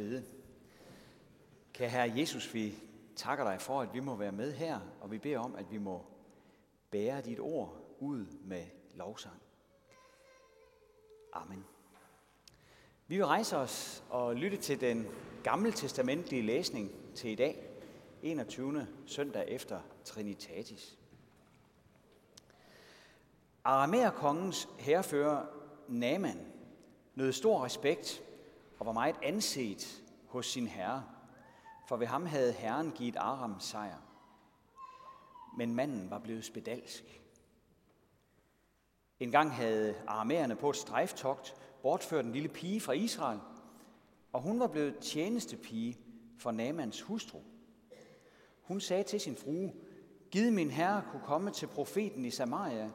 bede. Kan Herre Jesus, vi takker dig for, at vi må være med her, og vi beder om, at vi må bære dit ord ud med lovsang. Amen. Vi vil rejse os og lytte til den gamle testamentlige læsning til i dag, 21. søndag efter Trinitatis. Aramæerkongens herrefører Naman nød stor respekt og var meget anset hos sin herre, for ved ham havde herren givet Aram sejr. Men manden var blevet spedalsk. En gang havde aramæerne på et strejftogt bortført en lille pige fra Israel, og hun var blevet tjenestepige for Namans hustru. Hun sagde til sin frue, Gid min herre kunne komme til profeten i Samaria.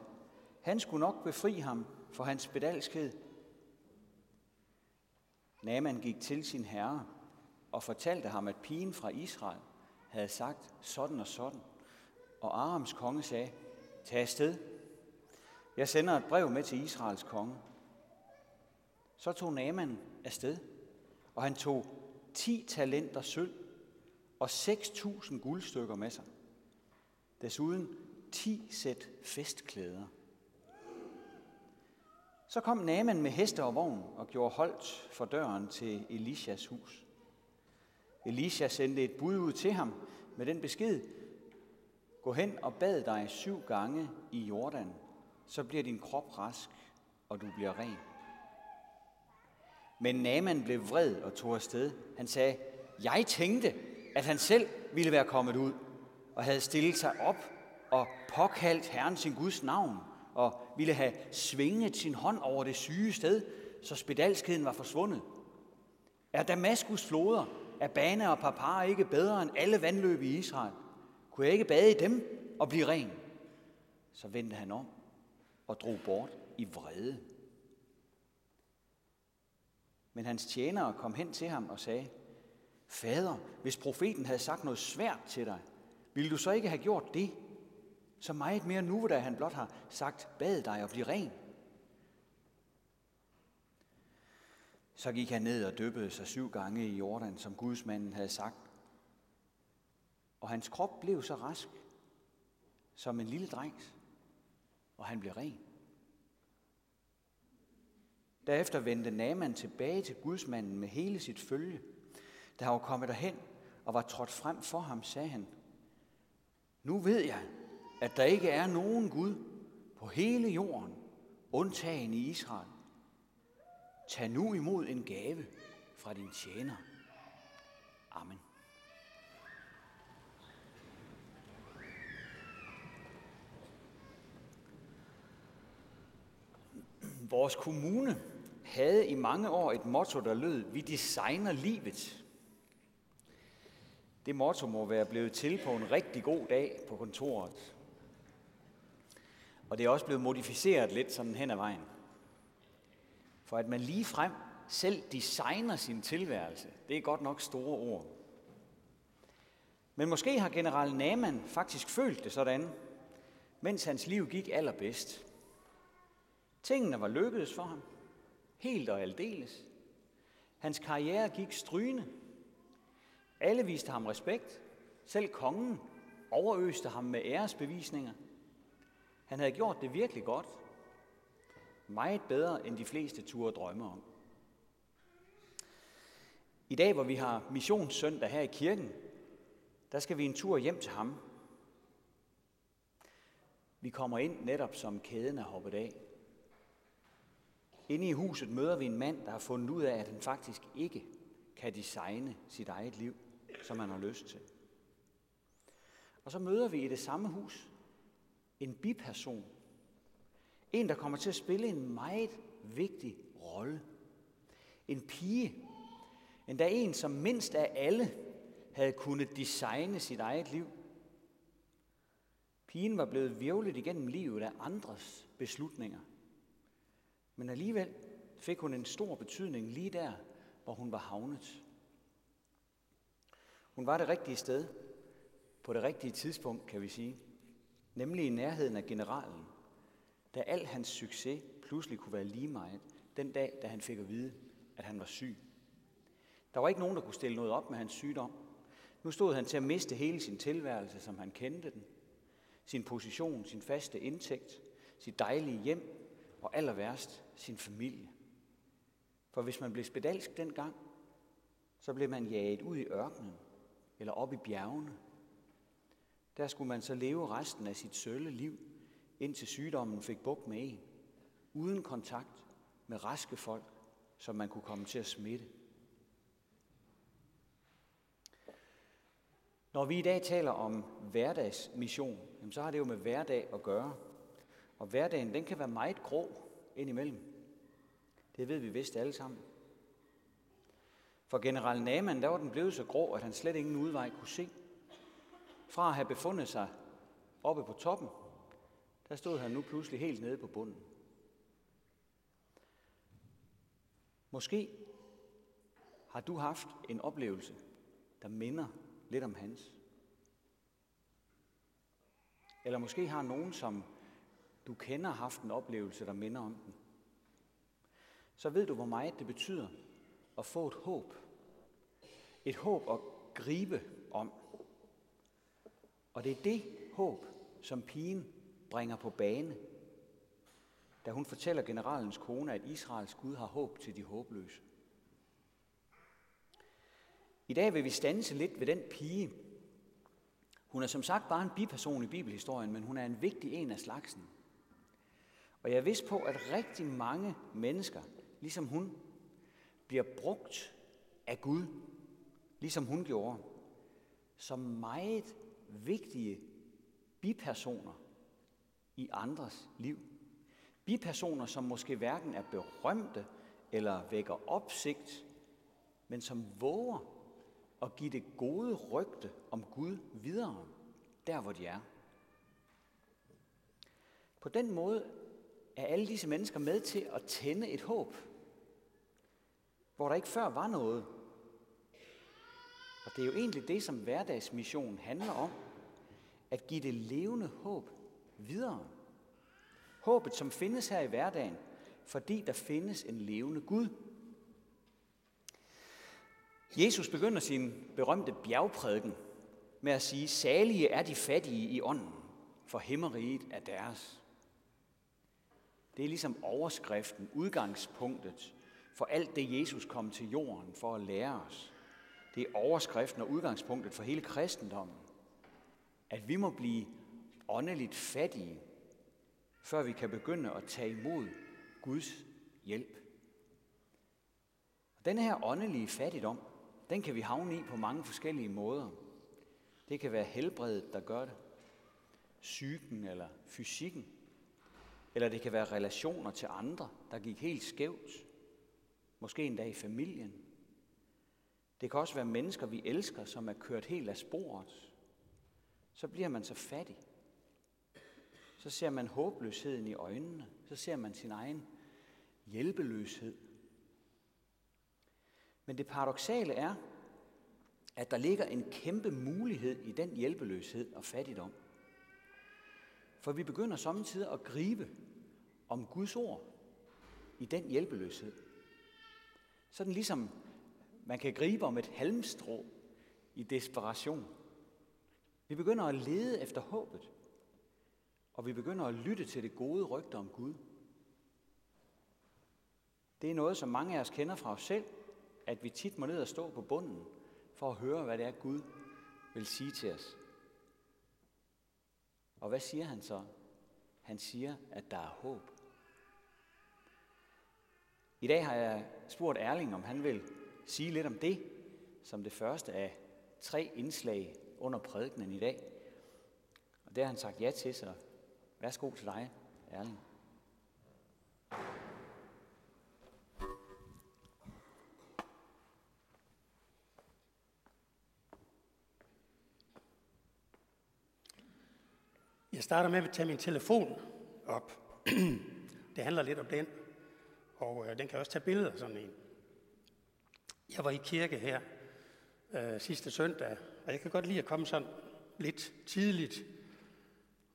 Han skulle nok befri ham for hans bedalskhed. Naaman gik til sin herre og fortalte ham, at pigen fra Israel havde sagt sådan og sådan. Og Arams konge sagde, tag afsted. Jeg sender et brev med til Israels konge. Så tog Naaman afsted, og han tog 10 talenter sølv og 6.000 guldstykker med sig. Desuden 10 sæt festklæder. Så kom Naaman med heste og vogn og gjorde holdt for døren til Elishas hus. Elisha sendte et bud ud til ham med den besked, gå hen og bad dig syv gange i Jordan, så bliver din krop rask, og du bliver ren. Men Naaman blev vred og tog afsted. Han sagde, jeg tænkte, at han selv ville være kommet ud og havde stillet sig op og påkaldt Herren sin Guds navn og ville have svinget sin hånd over det syge sted, så spedalskheden var forsvundet. Er Damaskus floder, er og Papar ikke bedre end alle vandløb i Israel? Kunne jeg ikke bade i dem og blive ren? Så vendte han om og drog bort i vrede. Men hans tjenere kom hen til ham og sagde, Fader, hvis profeten havde sagt noget svært til dig, ville du så ikke have gjort det? Så meget mere nu, da han blot har sagt, bad dig og blive ren. Så gik han ned og døbede sig syv gange i Jordan, som gudsmanden havde sagt. Og hans krop blev så rask, som en lille drengs, og han blev ren. Derefter vendte Naaman tilbage til gudsmanden med hele sit følge. Da han var kommet derhen og var trådt frem for ham, sagde han, Nu ved jeg, at der ikke er nogen Gud på hele jorden, undtagen i Israel. Tag nu imod en gave fra din tjener. Amen. Vores kommune havde i mange år et motto, der lød, vi designer livet. Det motto må være blevet til på en rigtig god dag på kontoret. Og det er også blevet modificeret lidt sådan hen ad vejen. For at man lige frem selv designer sin tilværelse, det er godt nok store ord. Men måske har general Naman faktisk følt det sådan, mens hans liv gik allerbedst. Tingene var lykkedes for ham, helt og aldeles. Hans karriere gik strygende. Alle viste ham respekt. Selv kongen overøste ham med æresbevisninger. Han havde gjort det virkelig godt. Meget bedre, end de fleste turde drømme om. I dag, hvor vi har missionssøndag her i kirken, der skal vi en tur hjem til ham. Vi kommer ind netop som kæden er hoppet af. Inde i huset møder vi en mand, der har fundet ud af, at han faktisk ikke kan designe sit eget liv, som han har lyst til. Og så møder vi i det samme hus en biperson. En, der kommer til at spille en meget vigtig rolle. En pige. Endda en, som mindst af alle havde kunnet designe sit eget liv. Pigen var blevet virvlet igennem livet af andres beslutninger. Men alligevel fik hun en stor betydning lige der, hvor hun var havnet. Hun var det rigtige sted, på det rigtige tidspunkt, kan vi sige. Nemlig i nærheden af generalen, da al hans succes pludselig kunne være lige meget, den dag, da han fik at vide, at han var syg. Der var ikke nogen, der kunne stille noget op med hans sygdom. Nu stod han til at miste hele sin tilværelse, som han kendte den. Sin position, sin faste indtægt, sit dejlige hjem og aller værst sin familie. For hvis man blev spedalsk dengang, så blev man jaget ud i ørkenen eller op i bjergene. Der skulle man så leve resten af sit sølle liv, indtil sygdommen fik bukt med en, uden kontakt med raske folk, som man kunne komme til at smitte. Når vi i dag taler om hverdagsmission, så har det jo med hverdag at gøre. Og hverdagen, den kan være meget grå indimellem. Det ved vi vist alle sammen. For general Naman, der var den blevet så grå, at han slet ingen udvej kunne se. Fra at have befundet sig oppe på toppen, der stod han nu pludselig helt nede på bunden. Måske har du haft en oplevelse, der minder lidt om hans. Eller måske har nogen, som du kender, haft en oplevelse, der minder om den. Så ved du, hvor meget det betyder at få et håb. Et håb at gribe om. Og det er det håb, som pigen bringer på bane, da hun fortæller generalens kone, at Israels Gud har håb til de håbløse. I dag vil vi stanse lidt ved den pige. Hun er som sagt bare en biperson i bibelhistorien, men hun er en vigtig en af slagsen. Og jeg er vist på, at rigtig mange mennesker, ligesom hun, bliver brugt af Gud, ligesom hun gjorde, som meget vigtige bipersoner i andres liv. Bipersoner, som måske hverken er berømte eller vækker opsigt, men som våger at give det gode rygte om Gud videre, der hvor de er. På den måde er alle disse mennesker med til at tænde et håb, hvor der ikke før var noget. Og det er jo egentlig det, som hverdagsmission handler om, at give det levende håb videre. Håbet, som findes her i hverdagen, fordi der findes en levende Gud. Jesus begynder sin berømte bjergprædiken med at sige, salige er de fattige i ånden, for himmeriget er deres. Det er ligesom overskriften, udgangspunktet for alt det, Jesus kom til jorden for at lære os. Det er overskriften og udgangspunktet for hele kristendommen. At vi må blive åndeligt fattige, før vi kan begynde at tage imod Guds hjælp. Og denne her åndelige fattigdom, den kan vi havne i på mange forskellige måder. Det kan være helbredet, der gør det. Psyken eller fysikken. Eller det kan være relationer til andre, der gik helt skævt. Måske endda i familien. Det kan også være mennesker, vi elsker, som er kørt helt af sporet. Så bliver man så fattig. Så ser man håbløsheden i øjnene. Så ser man sin egen hjælpeløshed. Men det paradoxale er, at der ligger en kæmpe mulighed i den hjælpeløshed og fattigdom. For vi begynder samtidig at gribe om Guds ord i den hjælpeløshed. Sådan ligesom man kan gribe om et halmstrå i desperation. Vi begynder at lede efter håbet, og vi begynder at lytte til det gode rygte om Gud. Det er noget, som mange af os kender fra os selv, at vi tit må ned og stå på bunden for at høre, hvad det er, Gud vil sige til os. Og hvad siger han så? Han siger, at der er håb. I dag har jeg spurgt Erling, om han vil sige lidt om det, som det første af tre indslag under prædikenen i dag. Og det har han sagt ja til, så værsgo til dig, Erling. Jeg starter med at tage min telefon op. Det handler lidt om den, og øh, den kan også tage billeder sådan en. Jeg var i kirke her øh, sidste søndag, og jeg kan godt lide at komme sådan lidt tidligt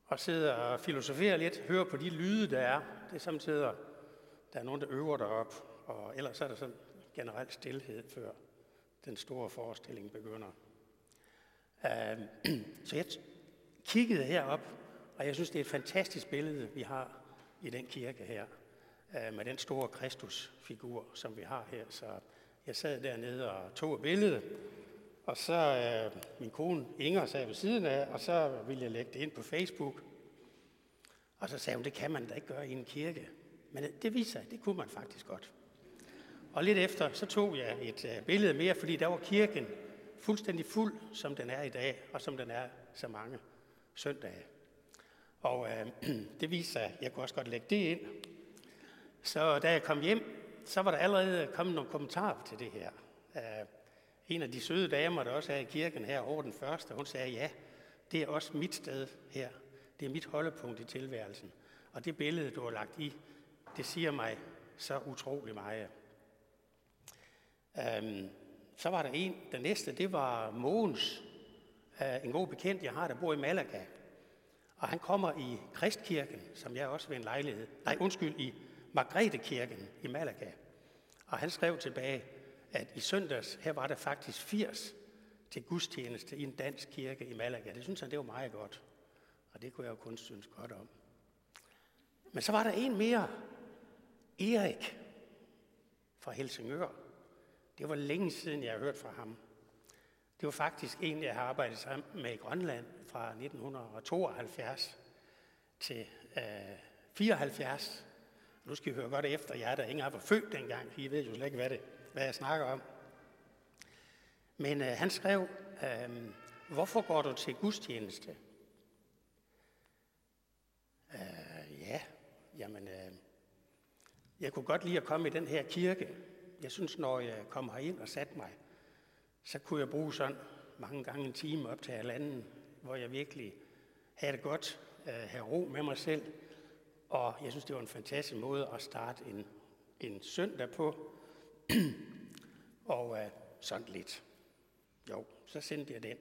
og sidde og filosofere lidt, høre på de lyde, der er. Det er samtidig, der er nogen, der øver derop, og ellers er der sådan generelt stillhed, før den store forestilling begynder. Øh, så jeg kiggede herop, og jeg synes, det er et fantastisk billede, vi har i den kirke her, øh, med den store Kristusfigur, som vi har her. Så jeg sad dernede og tog et billede, og så øh, min kone Inger sad ved siden af, og så ville jeg lægge det ind på Facebook. Og så sagde hun, det kan man da ikke gøre i en kirke. Men det viser sig, det kunne man faktisk godt. Og lidt efter, så tog jeg et øh, billede mere, fordi der var kirken fuldstændig fuld, som den er i dag, og som den er så mange søndage. Og øh, det viser sig, at jeg kunne også godt lægge det ind. Så da jeg kom hjem, så var der allerede kommet nogle kommentarer til det her. Øh, en af de søde damer, der også er i kirken her over den første, hun sagde, ja, det er også mit sted her. Det er mit holdepunkt i tilværelsen. Og det billede, du har lagt i, det siger mig så utrolig meget. Øhm, så var der en, den næste, det var Mogens, øh, en god bekendt, jeg har, der bor i Malaga. Og han kommer i Kristkirken, som jeg også ved en lejlighed, nej undskyld, i Margrethe-kirken i Malaga. Og han skrev tilbage, at i søndags, her var der faktisk 80 til gudstjeneste i en dansk kirke i Malaga. Det synes han, det var meget godt. Og det kunne jeg jo kun synes godt om. Men så var der en mere. Erik fra Helsingør. Det var længe siden, jeg har hørt fra ham. Det var faktisk en, jeg har arbejdet sammen med i Grønland fra 1972 til øh, 74. Nu skal I høre godt efter, jeg er der ingen var født dengang, I ved jo slet ikke, hvad, det, hvad jeg snakker om. Men øh, han skrev, øh, hvorfor går du til gudstjeneste? Øh, ja, jamen, øh, jeg kunne godt lide at komme i den her kirke. Jeg synes, når jeg kom herind og satte mig, så kunne jeg bruge sådan mange gange en time op til halvanden, hvor jeg virkelig havde det godt, øh, have ro med mig selv. Og jeg synes, det var en fantastisk måde at starte en, en søndag på. og øh, sådan lidt. Jo, så sendte jeg den.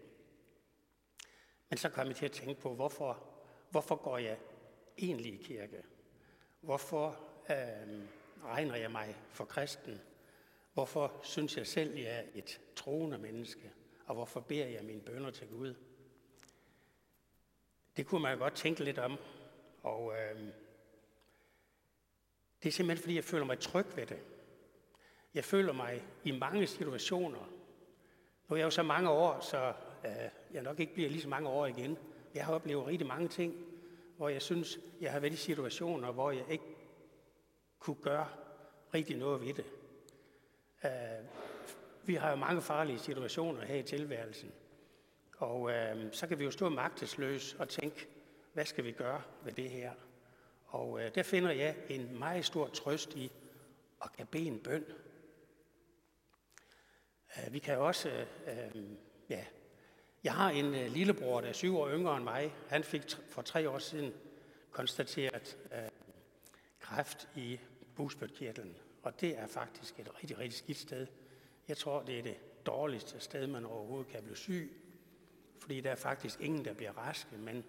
Men så kom jeg til at tænke på, hvorfor, hvorfor går jeg egentlig i kirke? Hvorfor øh, regner jeg mig for kristen? Hvorfor synes jeg selv, jeg er et troende menneske? Og hvorfor beder jeg mine bønder til Gud? Det kunne man godt tænke lidt om. Og øh, det er simpelthen, fordi jeg føler mig tryg ved det. Jeg føler mig i mange situationer. Nu er jeg jo så mange år, så øh, jeg nok ikke bliver lige så mange år igen. Jeg har oplevet rigtig mange ting, hvor jeg synes, jeg har været i situationer, hvor jeg ikke kunne gøre rigtig noget ved det. Øh, vi har jo mange farlige situationer her i tilværelsen. Og øh, så kan vi jo stå magtesløs og tænke, hvad skal vi gøre ved det her? Og øh, der finder jeg en meget stor trøst i at kan bede en bøn. Øh, vi kan også, øh, øh ja, jeg har en øh, lillebror, der er syv år yngre end mig. Han fik for tre år siden konstateret øh, kræft i bugspytkirtlen. Og det er faktisk et rigtig, rigtig skidt sted. Jeg tror, det er det dårligste sted, man overhovedet kan blive syg. Fordi der er faktisk ingen, der bliver raske, men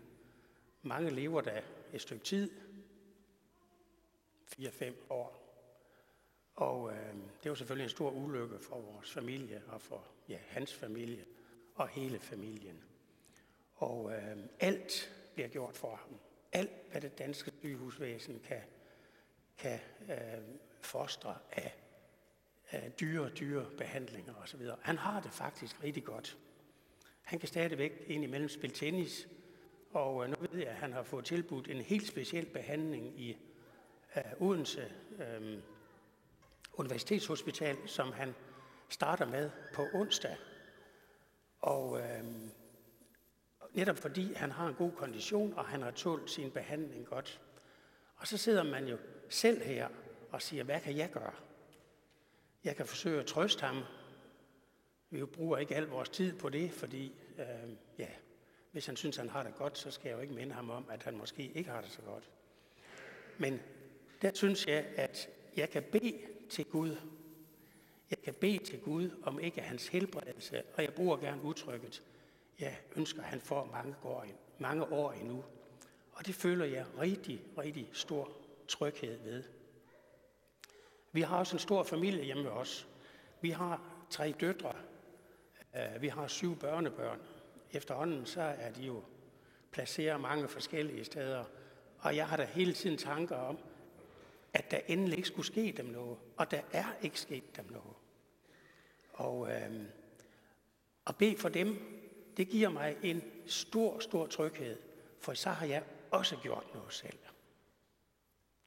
mange lever der et stykke tid. 4-5 år. Og øh, det var selvfølgelig en stor ulykke for vores familie og for ja, hans familie og hele familien. Og øh, alt bliver gjort for ham. Alt, hvad det danske sygehusvæsen kan, kan øh, fostre af, af dyre, dyre behandlinger osv. Han har det faktisk rigtig godt. Han kan stadigvæk indimellem spille tennis, og øh, nu ved jeg, at han har fået tilbudt en helt speciel behandling i Odense uh, Universitetshospital, som han starter med på onsdag. Og uh, netop fordi han har en god kondition, og han har tålt sin behandling godt. Og så sidder man jo selv her og siger, hvad kan jeg gøre? Jeg kan forsøge at trøste ham. Vi bruger ikke al vores tid på det, fordi øh, ja, hvis han synes, han har det godt, så skal jeg jo ikke minde ham om, at han måske ikke har det så godt. Men der synes jeg, at jeg kan bede til Gud. Jeg kan bede til Gud om ikke hans helbredelse, og jeg bruger gerne udtrykket, jeg ønsker, at han får mange år, mange år endnu. Og det føler jeg rigtig, rigtig stor tryghed ved. Vi har også en stor familie hjemme hos os. Vi har tre døtre, øh, vi har syv børnebørn. Efterhånden så er de jo placeret mange forskellige steder. Og jeg har da hele tiden tanker om, at der endelig ikke skulle ske dem noget. Og der er ikke sket dem noget. Og øh, at bede for dem, det giver mig en stor, stor tryghed. For så har jeg også gjort noget selv.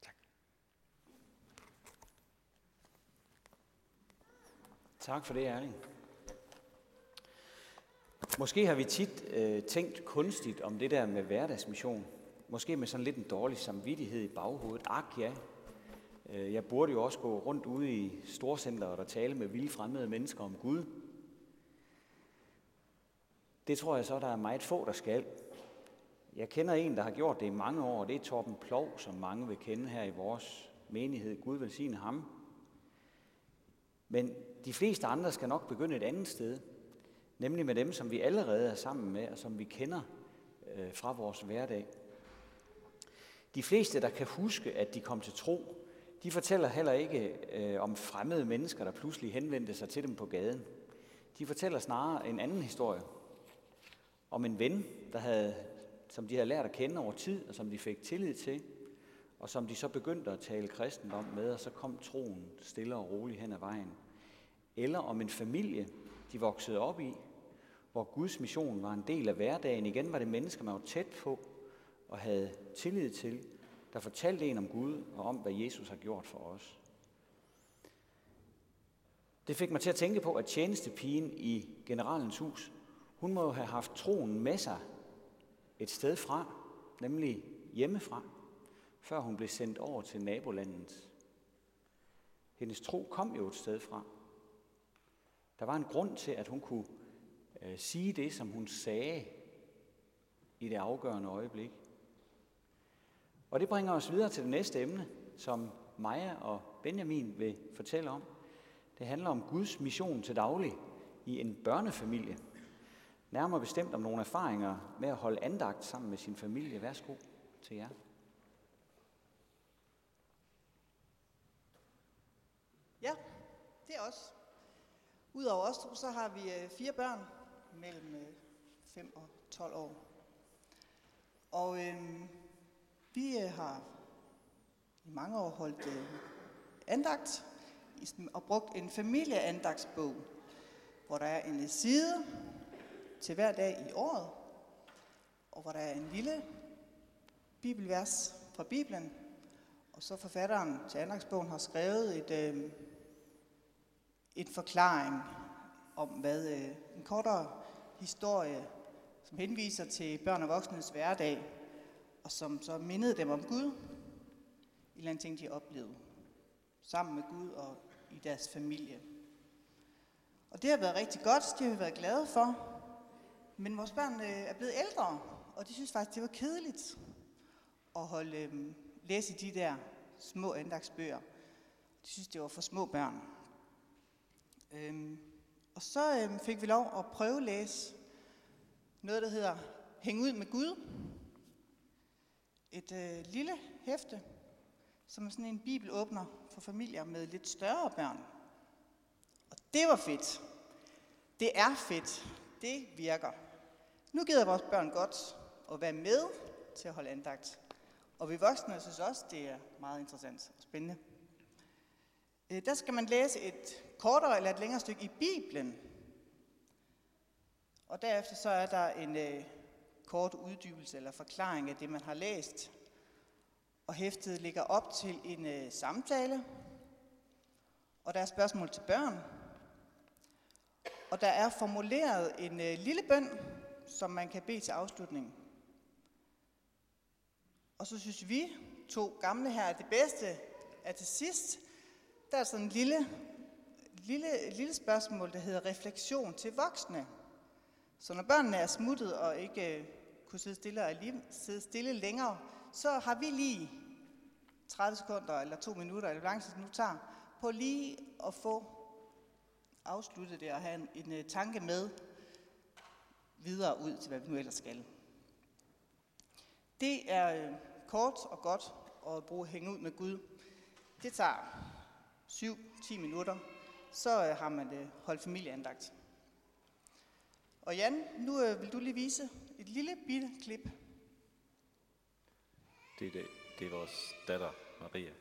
Tak. Tak for det, Erling. Måske har vi tit øh, tænkt kunstigt om det der med hverdagsmission. Måske med sådan lidt en dårlig samvittighed i baghovedet. Ak ja, Øh, jeg burde jo også gå rundt ude i storcenteret og tale med vilde fremmede mennesker om Gud. Det tror jeg så, der er meget få, der skal. Jeg kender en, der har gjort det i mange år, og det er Torben Plov, som mange vil kende her i vores menighed. Gud velsigne ham. Men de fleste andre skal nok begynde et andet sted, nemlig med dem, som vi allerede er sammen med, og som vi kender øh, fra vores hverdag. De fleste, der kan huske, at de kom til tro, de fortæller heller ikke øh, om fremmede mennesker, der pludselig henvendte sig til dem på gaden. De fortæller snarere en anden historie. Om en ven, der havde, som de havde lært at kende over tid, og som de fik tillid til, og som de så begyndte at tale kristendom med, og så kom troen stille og roligt hen ad vejen. Eller om en familie, de voksede op i, hvor Guds mission var en del af hverdagen. Igen var det mennesker, man var tæt på og havde tillid til, der fortalte en om Gud og om, hvad Jesus har gjort for os. Det fik mig til at tænke på, at tjenestepigen i generalens hus, hun må have haft troen med sig et sted fra, nemlig hjemmefra, før hun blev sendt over til nabolandet. Hendes tro kom jo et sted fra. Der var en grund til, at hun kunne øh, sige det, som hun sagde i det afgørende øjeblik. Og det bringer os videre til det næste emne, som Maja og Benjamin vil fortælle om. Det handler om Guds mission til daglig i en børnefamilie. Nærmere bestemt om nogle erfaringer med at holde andagt sammen med sin familie. Værsgo til jer. Ja, det er os. Udover os så har vi øh, fire børn mellem øh, 5 og 12 år. Og øh, vi øh, har i mange år holdt øh, andagt og brugt en familieandagsbog, hvor der er en side til hver dag i året, og hvor der er en lille bibelvers fra Bibelen, og så forfatteren til andagsbogen har skrevet et, øh, en forklaring om, hvad øh, en kortere historie, som henviser til børn og voksnes hverdag, og som så mindede dem om Gud, i eller ting, de oplevede, sammen med Gud og i deres familie. Og det har været rigtig godt, det har vi været glade for. Men vores børn øh, er blevet ældre, og de synes faktisk, det var kedeligt at holde, øh, læse de der små andagsbøger. De synes, det var for små børn. Øhm, og så øh, fik vi lov at prøve at læse noget, der hedder Hæng ud med Gud, et øh, lille hæfte, som er sådan en bibelåbner for familier med lidt større børn. Og det var fedt. Det er fedt. Det virker. Nu gider vores børn godt at være med til at holde andagt. Og vi voksne synes også, det er meget interessant og spændende. Øh, der skal man læse et kortere eller et længere stykke i Bibelen. Og derefter så er der en øh, kort uddybelse eller forklaring af det, man har læst. Og hæftet ligger op til en øh, samtale, og der er spørgsmål til børn. Og der er formuleret en øh, lille bøn, som man kan bede til afslutning. Og så synes vi, to gamle her, at det bedste er til sidst. Der er sådan en lille, lille, lille spørgsmål, der hedder refleksion til voksne. Så når børnene er smuttet og ikke øh, kunne sidde stille, og lige, sidde stille længere, så har vi lige 30 sekunder eller to minutter, eller hvor lang tid det nu tager, på lige at få afsluttet det og have en, en, en tanke med videre ud til, hvad vi nu ellers skal. Det er øh, kort og godt at bruge hænge ud med Gud. Det tager 7-10 minutter, så øh, har man det holdt familieandagt. Og Jan, nu øh, vil du lige vise et lille bitte klip. Det er, det, det er vores datter, Maria.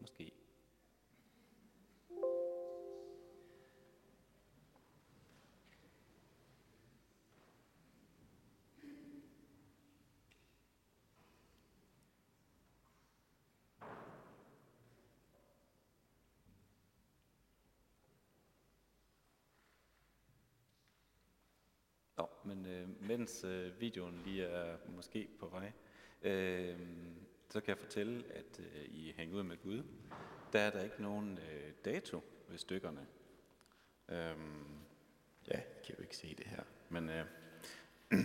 Måske. Men øh, mens øh, videoen lige er måske på vej, øh, så kan jeg fortælle, at øh, i Hæng ud med Gud, der er der ikke nogen øh, dato ved stykkerne. Øh, ja, kan jo ikke se det her, men øh,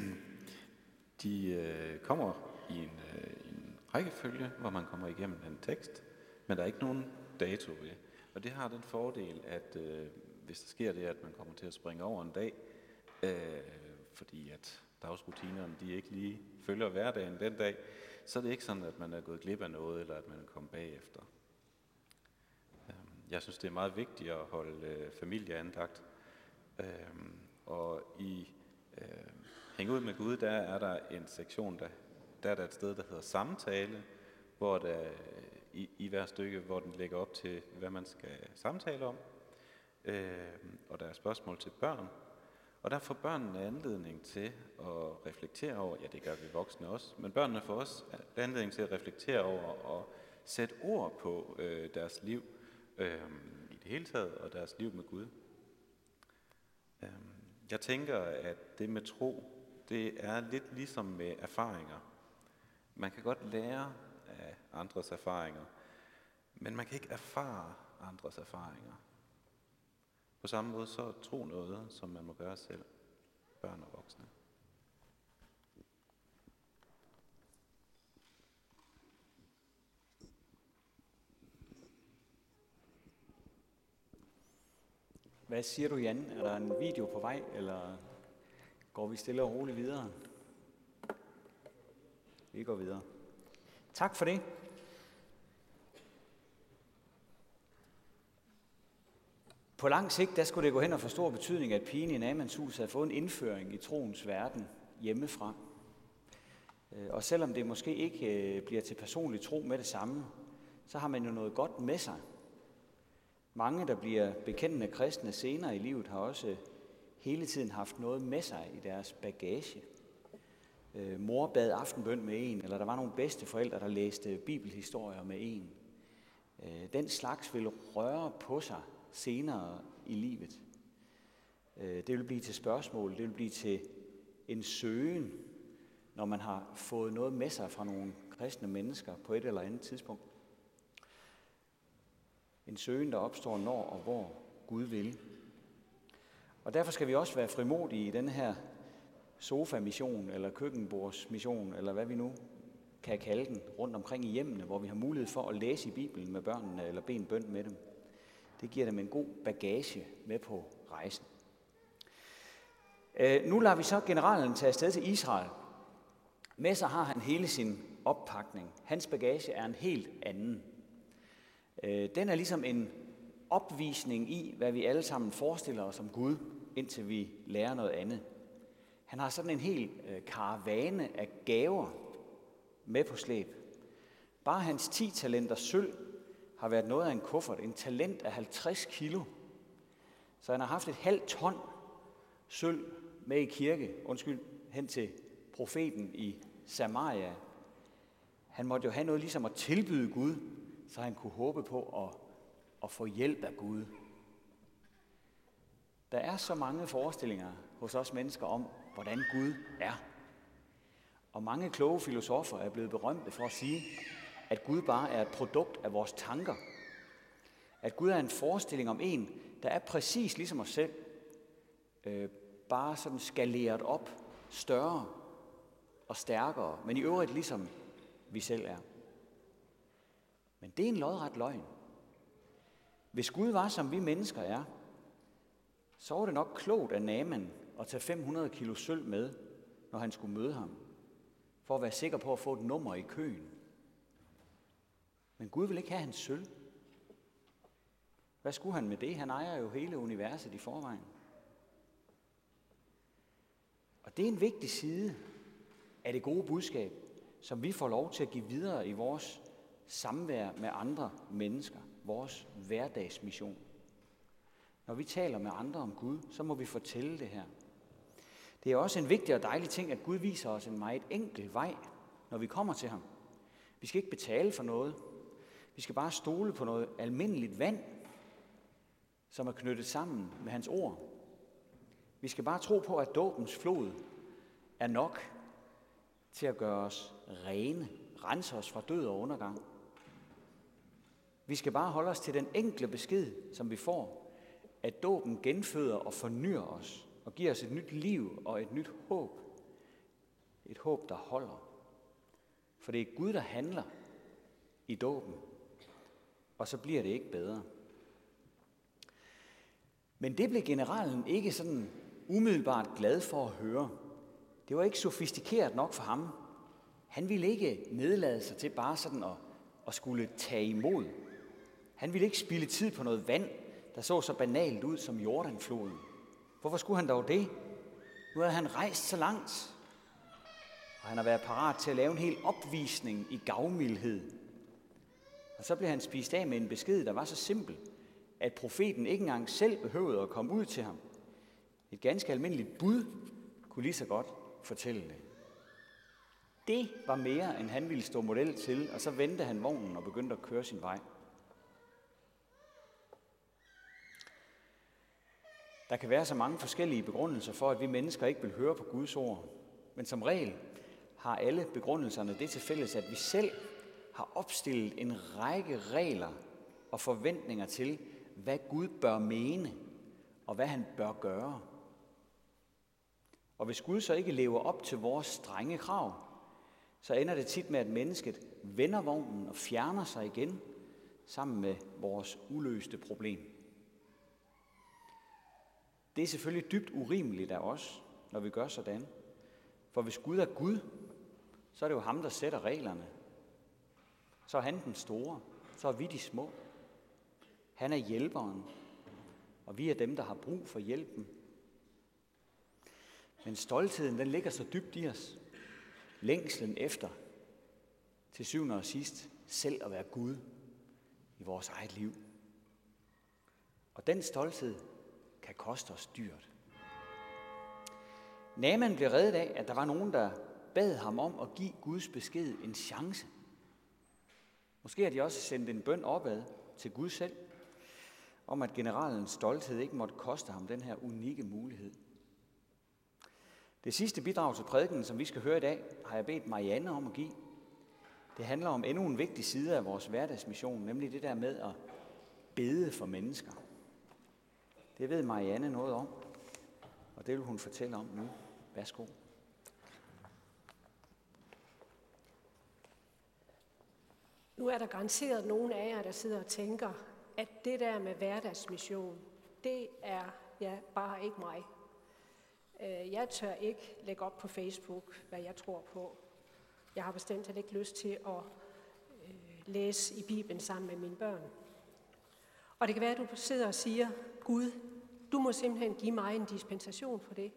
de øh, kommer i en, øh, en rækkefølge, hvor man kommer igennem en tekst, men der er ikke nogen dato ved. Og det har den fordel, at øh, hvis der sker det, at man kommer til at springe over en dag, øh, fordi at dagsrutinerne de ikke lige følger hverdagen den dag, så er det ikke sådan, at man er gået glip af noget, eller at man er kommet bagefter. Øhm, jeg synes, det er meget vigtigt at holde øh, familieandagt. Øhm, og i øhm, Hæng ud med Gud, der er der en sektion, der, der er der et sted, der hedder samtale, hvor der øh, i, i hver stykke, hvor den lægger op til, hvad man skal samtale om. Øh, og der er spørgsmål til børn. Og der får børnene anledning til at reflektere over, ja det gør vi voksne også, men børnene får også anledning til at reflektere over og sætte ord på øh, deres liv øh, i det hele taget, og deres liv med Gud. Øh, jeg tænker, at det med tro, det er lidt ligesom med erfaringer. Man kan godt lære af andres erfaringer, men man kan ikke erfare andres erfaringer. På samme måde så tro noget, som man må gøre selv, børn og voksne. Hvad siger du, Jan? Er der en video på vej, eller går vi stille og roligt videre? Vi går videre. Tak for det. På lang sigt, der skulle det gå hen og få stor betydning, at pigen i Namans hus havde fået en indføring i troens verden hjemmefra. Øh, og selvom det måske ikke øh, bliver til personlig tro med det samme, så har man jo noget godt med sig. Mange, der bliver bekendende kristne senere i livet, har også øh, hele tiden haft noget med sig i deres bagage. Mor bad aftenbøn med en, eller der var nogle bedsteforældre, der læste bibelhistorier med en. Den slags vil røre på sig senere i livet. Øh, det vil blive til spørgsmål, det vil blive til en søgen, når man har fået noget med sig fra nogle kristne mennesker på et eller andet tidspunkt. En søgen, der opstår når og hvor Gud vil. Og derfor skal vi også være frimodige i den her sofa-mission, eller køkkenbordsmission, eller hvad vi nu kan kalde den, rundt omkring i hjemmene, hvor vi har mulighed for at læse i Bibelen med børnene, eller bede en bønd med dem. Det giver dem en god bagage med på rejsen. Øh, nu lader vi så generalen tage afsted til Israel. Med sig har han hele sin oppakning. Hans bagage er en helt anden. Øh, den er ligesom en opvisning i, hvad vi alle sammen forestiller os om Gud, indtil vi lærer noget andet. Han har sådan en hel øh, karavane af gaver med på slæb. Bare hans 10 talenter sølv har været noget af en kuffert. En talent af 50 kilo. Så han har haft et halvt ton sølv med i kirke, undskyld, hen til profeten i Samaria. Han måtte jo have noget ligesom at tilbyde Gud, så han kunne håbe på at, at få hjælp af Gud. Der er så mange forestillinger hos os mennesker om, hvordan Gud er. Og mange kloge filosofer er blevet berømte for at sige, at Gud bare er et produkt af vores tanker. At Gud er en forestilling om en, der er præcis ligesom os selv, øh, bare sådan skaleret op, større og stærkere, men i øvrigt ligesom vi selv er. Men det er en lodret løgn. Hvis Gud var, som vi mennesker er, så var det nok klogt af Naman at tage 500 kilo sølv med, når han skulle møde ham, for at være sikker på at få et nummer i køen. Men Gud vil ikke have hans sølv. Hvad skulle han med det? Han ejer jo hele universet i forvejen. Og det er en vigtig side af det gode budskab, som vi får lov til at give videre i vores samvær med andre mennesker, vores hverdagsmission. Når vi taler med andre om Gud, så må vi fortælle det her. Det er også en vigtig og dejlig ting, at Gud viser os en meget enkel vej, når vi kommer til ham. Vi skal ikke betale for noget. Vi skal bare stole på noget almindeligt vand, som er knyttet sammen med hans ord. Vi skal bare tro på, at dåbens flod er nok til at gøre os rene, rense os fra død og undergang. Vi skal bare holde os til den enkle besked, som vi får, at dåben genføder og fornyer os og giver os et nyt liv og et nyt håb. Et håb, der holder. For det er Gud, der handler i dåben, og så bliver det ikke bedre. Men det blev generalen ikke sådan umiddelbart glad for at høre. Det var ikke sofistikeret nok for ham. Han ville ikke nedlade sig til bare sådan at, at skulle tage imod. Han ville ikke spille tid på noget vand, der så så banalt ud som Jordanfloden. Hvorfor skulle han dog det? Nu havde han rejst så langt, og han har været parat til at lave en hel opvisning i gavmildhed. Og så blev han spist af med en besked, der var så simpel, at profeten ikke engang selv behøvede at komme ud til ham. Et ganske almindeligt bud kunne lige så godt fortælle det. Det var mere, end han ville stå model til, og så vendte han vognen og begyndte at køre sin vej. Der kan være så mange forskellige begrundelser for, at vi mennesker ikke vil høre på Guds ord. Men som regel har alle begrundelserne det til fælles, at vi selv har opstillet en række regler og forventninger til, hvad Gud bør mene og hvad han bør gøre. Og hvis Gud så ikke lever op til vores strenge krav, så ender det tit med, at mennesket vender vognen og fjerner sig igen sammen med vores uløste problem. Det er selvfølgelig dybt urimeligt af os, når vi gør sådan. For hvis Gud er Gud, så er det jo ham, der sætter reglerne. Så er han den store, så er vi de små. Han er hjælperen, og vi er dem, der har brug for hjælpen. Men stoltheden, den ligger så dybt i os. Længslen efter, til syvende og sidst, selv at være Gud i vores eget liv. Og den stolthed kan koste os dyrt. Naman blev reddet af, at der var nogen, der bad ham om at give Guds besked en chance. Måske har de også sendt en bøn opad til Gud selv, om at generalens stolthed ikke måtte koste ham den her unikke mulighed. Det sidste bidrag til prædiken, som vi skal høre i dag, har jeg bedt Marianne om at give. Det handler om endnu en vigtig side af vores hverdagsmission, nemlig det der med at bede for mennesker. Det ved Marianne noget om, og det vil hun fortælle om nu. Værsgo. Nu er der garanteret nogen af jer, der sidder og tænker, at det der med hverdagsmission, det er ja, bare ikke mig. Øh, jeg tør ikke lægge op på Facebook, hvad jeg tror på. Jeg har bestemt ikke lyst til at øh, læse i Bibelen sammen med mine børn. Og det kan være, at du sidder og siger, Gud, du må simpelthen give mig en dispensation for det.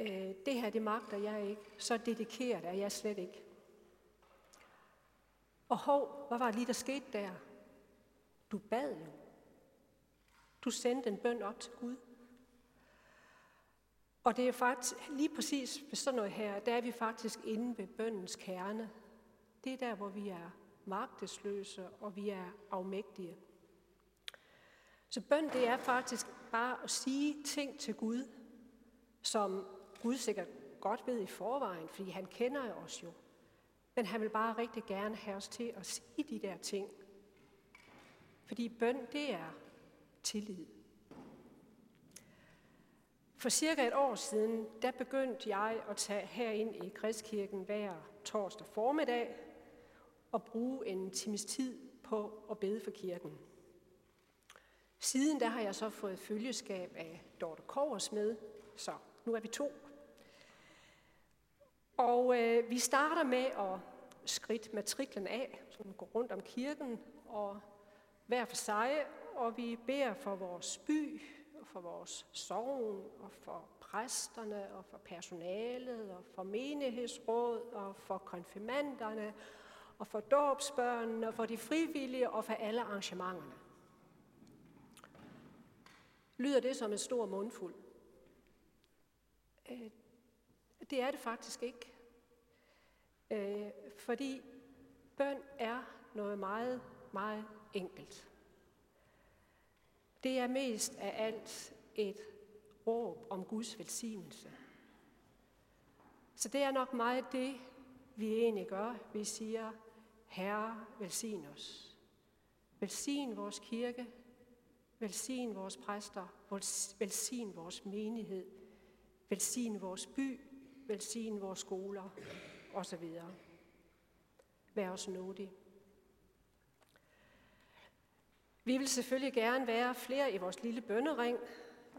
Øh, det her, det magter jeg ikke. Så dedikeret er jeg slet ikke. Og hov, hvad var det lige, der skete der? Du bad jo. Du sendte en bøn op til Gud. Og det er faktisk lige præcis ved sådan noget her, der er vi faktisk inde ved bøndens kerne. Det er der, hvor vi er magtesløse, og vi er afmægtige. Så bøn, det er faktisk bare at sige ting til Gud, som Gud sikkert godt ved i forvejen, fordi han kender os jo. Men han vil bare rigtig gerne have os til at sige de der ting. Fordi bøn, det er tillid. For cirka et år siden, der begyndte jeg at tage herind i Kristkirken hver torsdag formiddag og bruge en times tid på at bede for kirken. Siden der har jeg så fået følgeskab af Dorte Kovers med, så nu er vi to. Og øh, vi starter med at skridt matriklen af, så går rundt om kirken, og hver for sig, og vi beder for vores by, og for vores sovn, og for præsterne, og for personalet, og for menighedsråd, og for konfirmanderne, og for dåbsbørnene, og for de frivillige, og for alle arrangementerne. Lyder det som en stor mundfuld? Øh, det er det faktisk ikke. Øh, fordi bøn er noget meget, meget enkelt. Det er mest af alt et råb om Guds velsignelse. Så det er nok meget det, vi egentlig gør. Vi siger, Herre, velsign os. Velsign vores kirke, velsign vores præster, velsign vores menighed, velsign vores by, velsign vores skoler osv. Vær os nådig. Vi vil selvfølgelig gerne være flere i vores lille bønnering.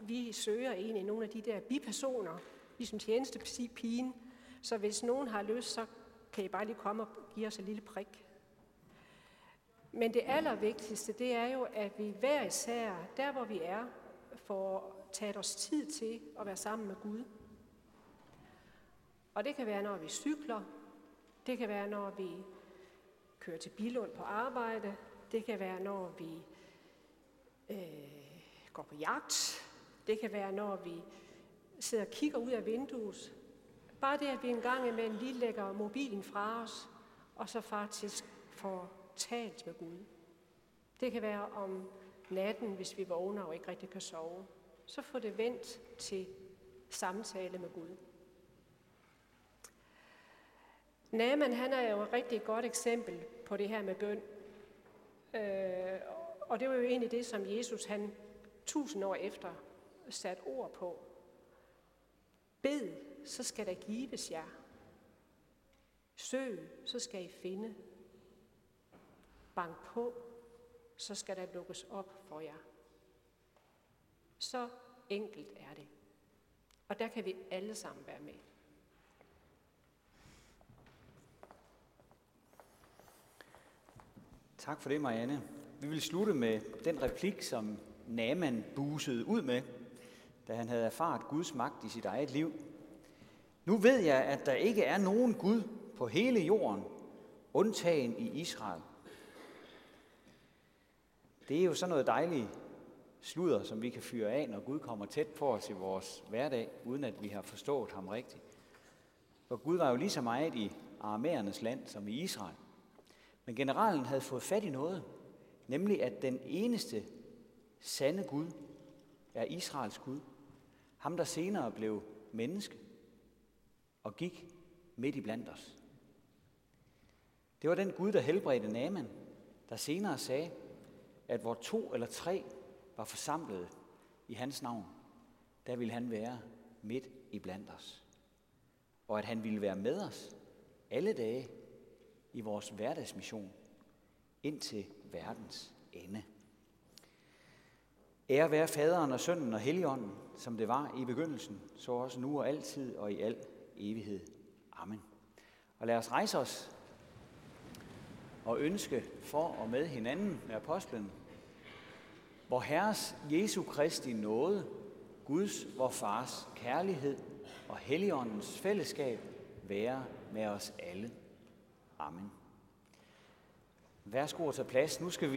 Vi søger egentlig nogle af de der bipersoner, ligesom tjenestepigen. Så hvis nogen har lyst, så kan I bare lige komme og give os en lille prik. Men det allervigtigste, det er jo, at vi hver især, der hvor vi er, får taget os tid til at være sammen med Gud. Og det kan være, når vi cykler. Det kan være, når vi kører til Bilund på arbejde. Det kan være, når vi øh, går på jagt. Det kan være, når vi sidder og kigger ud af vinduet. Bare det, at vi en gang imellem lige lægger mobilen fra os, og så faktisk får talt med Gud. Det kan være om natten, hvis vi vågner og ikke rigtig kan sove. Så få det vendt til samtale med Gud. Naaman, han er jo et rigtig godt eksempel på det her med bøn. Øh, og det var jo egentlig det, som Jesus han tusind år efter sat ord på. Bed, så skal der gives jer. Søg, så skal I finde. Bank på, så skal der lukkes op for jer. Så enkelt er det. Og der kan vi alle sammen være med. Tak for det, Marianne. Vi vil slutte med den replik, som Naman busede ud med, da han havde erfaret Guds magt i sit eget liv. Nu ved jeg, at der ikke er nogen Gud på hele jorden, undtagen i Israel. Det er jo sådan noget dejligt sludder, som vi kan fyre af, når Gud kommer tæt på os i vores hverdag, uden at vi har forstået ham rigtigt. For Gud var jo lige så meget i aramæernes land som i Israel. Men generalen havde fået fat i noget, nemlig at den eneste sande Gud er Israels Gud. Ham, der senere blev menneske og gik midt i blandt os. Det var den Gud, der helbredte Naaman, der senere sagde, at hvor to eller tre var forsamlet i hans navn, der ville han være midt i blandt os. Og at han ville være med os alle dage i vores hverdagsmission indtil verdens ende. Ære være faderen og sønnen og helligånden, som det var i begyndelsen, så også nu og altid og i al evighed. Amen. Og lad os rejse os og ønske for og med hinanden med apostlen, hvor Herres Jesu Kristi nåde, Guds, vor Fars kærlighed og Helligåndens fællesskab være med os alle. Amen. Værsgo at tage plads. Nu skal vi